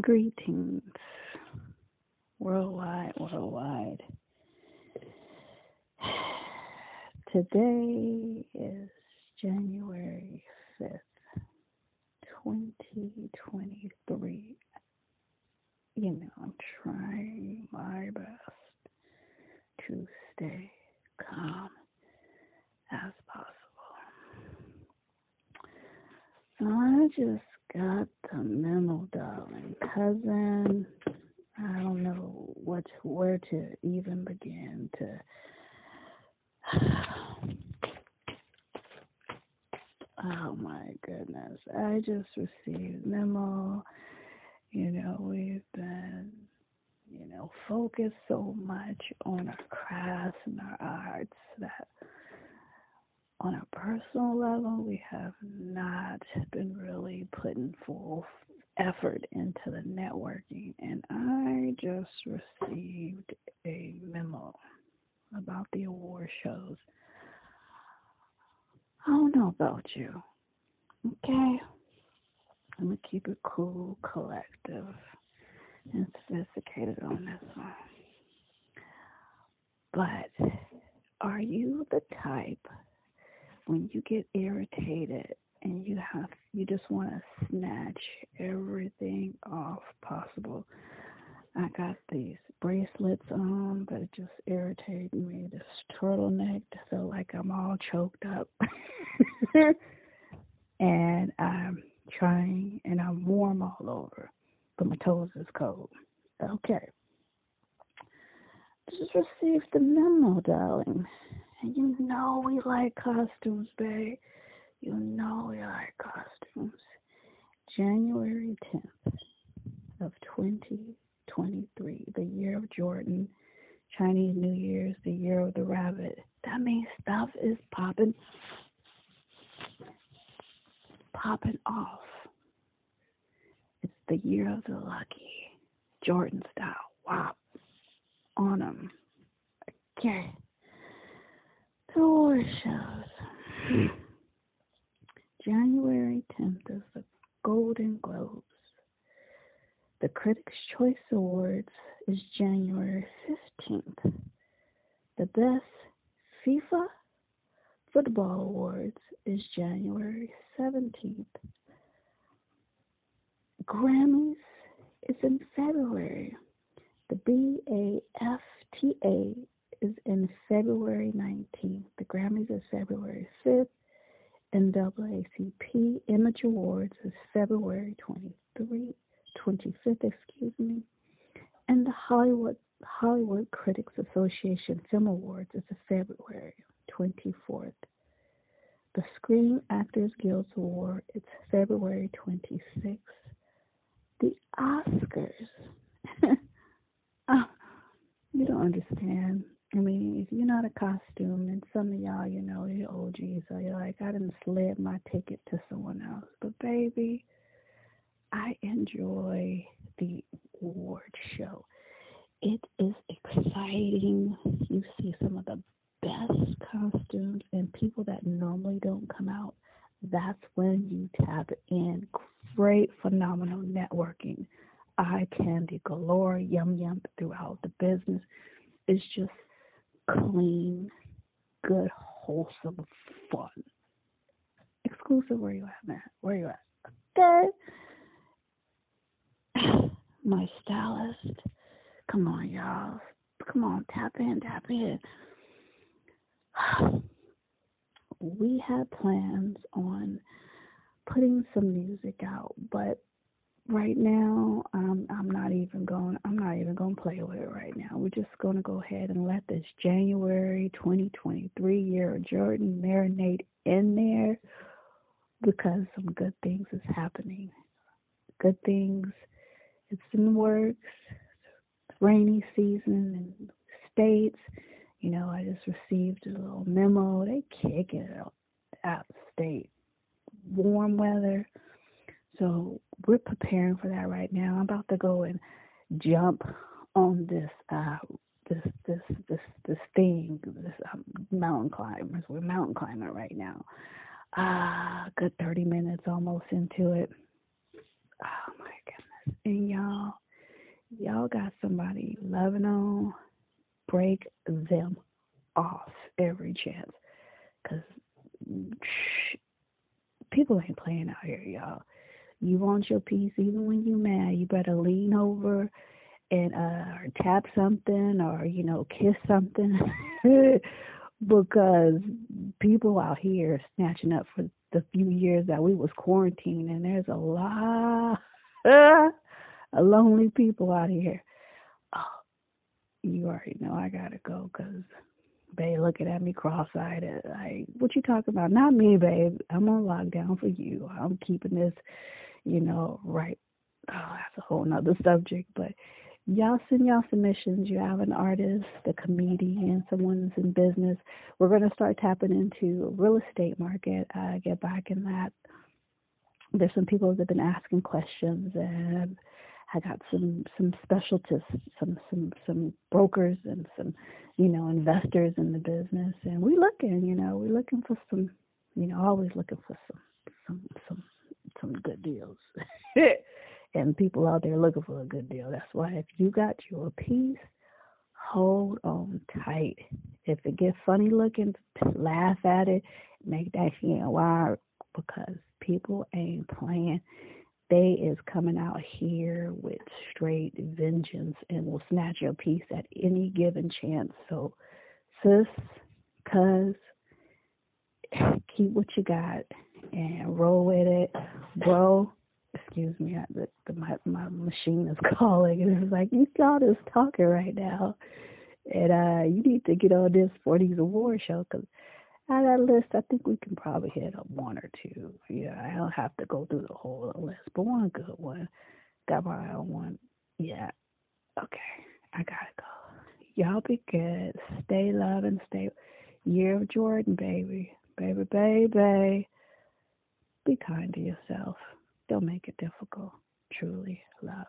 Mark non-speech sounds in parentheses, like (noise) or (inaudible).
Greetings, worldwide, worldwide. (sighs) Today is January 5th, 2023. You know, I'm trying my best to stay calm as possible. I just got the memo, darling cousin. I don't know what where to even begin to. (sighs) Oh my goodness! I just received memo. You know we've been, you know, focused so much on our crafts and our arts that on a personal level, we have not been really putting full effort into the networking. And I just received a memo about the award shows. I don't know about you. Okay? I'm going to keep it cool, collective, and sophisticated on this one. But are you the type you get irritated and you have you just want to snatch everything off possible. I got these bracelets on, but it just irritated me. This turtleneck feel like I'm all choked up. (laughs) and I'm trying and I'm warm all over, but my toes is cold. Okay. Just received the memo, darling. And you know we like costumes, babe. You know we like costumes. January 10th of 2023, the year of Jordan, Chinese New Year's, the year of the rabbit. That means stuff is popping, popping off. It's the year of the lucky, Jordan style. Wow, on them. Okay. Door shows. January 10th is the Golden Globes. The Critics' Choice Awards is January 15th. The Best FIFA Football Awards is January 17th. Grammys is in February. The BAFTA is in February 19th. The Grammys is February 5th. NAACP Image Awards is February 23, 25th, excuse me. And the Hollywood Hollywood Critics Association Film Awards is February 24th. The Screen Actors Guild Award is February 26th. The Oscars. oh, (laughs) you don't understand. I mean, if you're not a costume, and some of y'all, you know, you're OGs, so you're like, I didn't slid my ticket to someone else. But baby, I enjoy the award show. It is exciting. You see some of the best costumes and people that normally don't come out. That's when you tap in. Great, phenomenal networking. Eye candy galore, yum yum throughout the business. It's just clean, good, wholesome fun. Exclusive, where you at, man? Where you at? Okay. (sighs) My stylist. Come on, y'all. Come on, tap in, tap in. (sighs) We had plans on putting some music out, but right now um, i'm not even going i'm not even going to play with it right now. We're just going to go ahead and let this january 2023 year of jordan marinate in there because some good things is happening. Good things it's in the works. Rainy season in states. You know i just received a little memo. They kick it out, out state. Warm weather so we're preparing for that right now. I'm about to go and jump on this uh this this this this thing, this um, mountain climbers. We're mountain climbing right now. Ah, uh, good 30 minutes almost into it. Oh my goodness. And y'all, y'all got somebody loving on, break them off every chance. Because people ain't playing out here, y'all. You want your peace even when you're mad. You better lean over and uh tap something or you know kiss something. (laughs) Because people out here are snatching up for the few years that we was quarantined and there's a lot (laughs) of lonely people out here. Oh you already know i gotta go because babe looking at me cross-eyed like what you talking about? Not me babe. I'm on lockdown for you. I'm keeping this you know right oh that's a whole nother subject but y'all send y'all submissions. You have an artist, a comedian, someone someone's in business. We're going to start tapping into real estate market. Uh, get back in that. There's some people that have been asking questions, and I got some some specialists, some some some brokers, and some you know investors in the business. And we looking, you know, we're looking for some, you know, always looking for some some some some good deals. (laughs) and people out there looking for a good deal. That's why if you got your piece, hold on tight. If it gets funny looking, laugh at it, make that shit wild because people ain't playing. They is coming out here with straight vengeance and will snatch your piece at any given chance. So, sis, cuz, (laughs) keep what you got and roll with it, bro excuse me, I, the, the, my my machine is (laughs) calling, and it's like you got us talking right now, and uh, you need to get on this for these award show because out of that list, I think we can probably hit up one or two. Yeah, I don't have to go through the whole list, but one good one. Got my own one. Yeah. Okay, I gotta go. Y'all be good. Stay loving. Stay. Year of Jordan, baby, baby, baby. Be kind to yourself. Don't make it difficult. Truly love.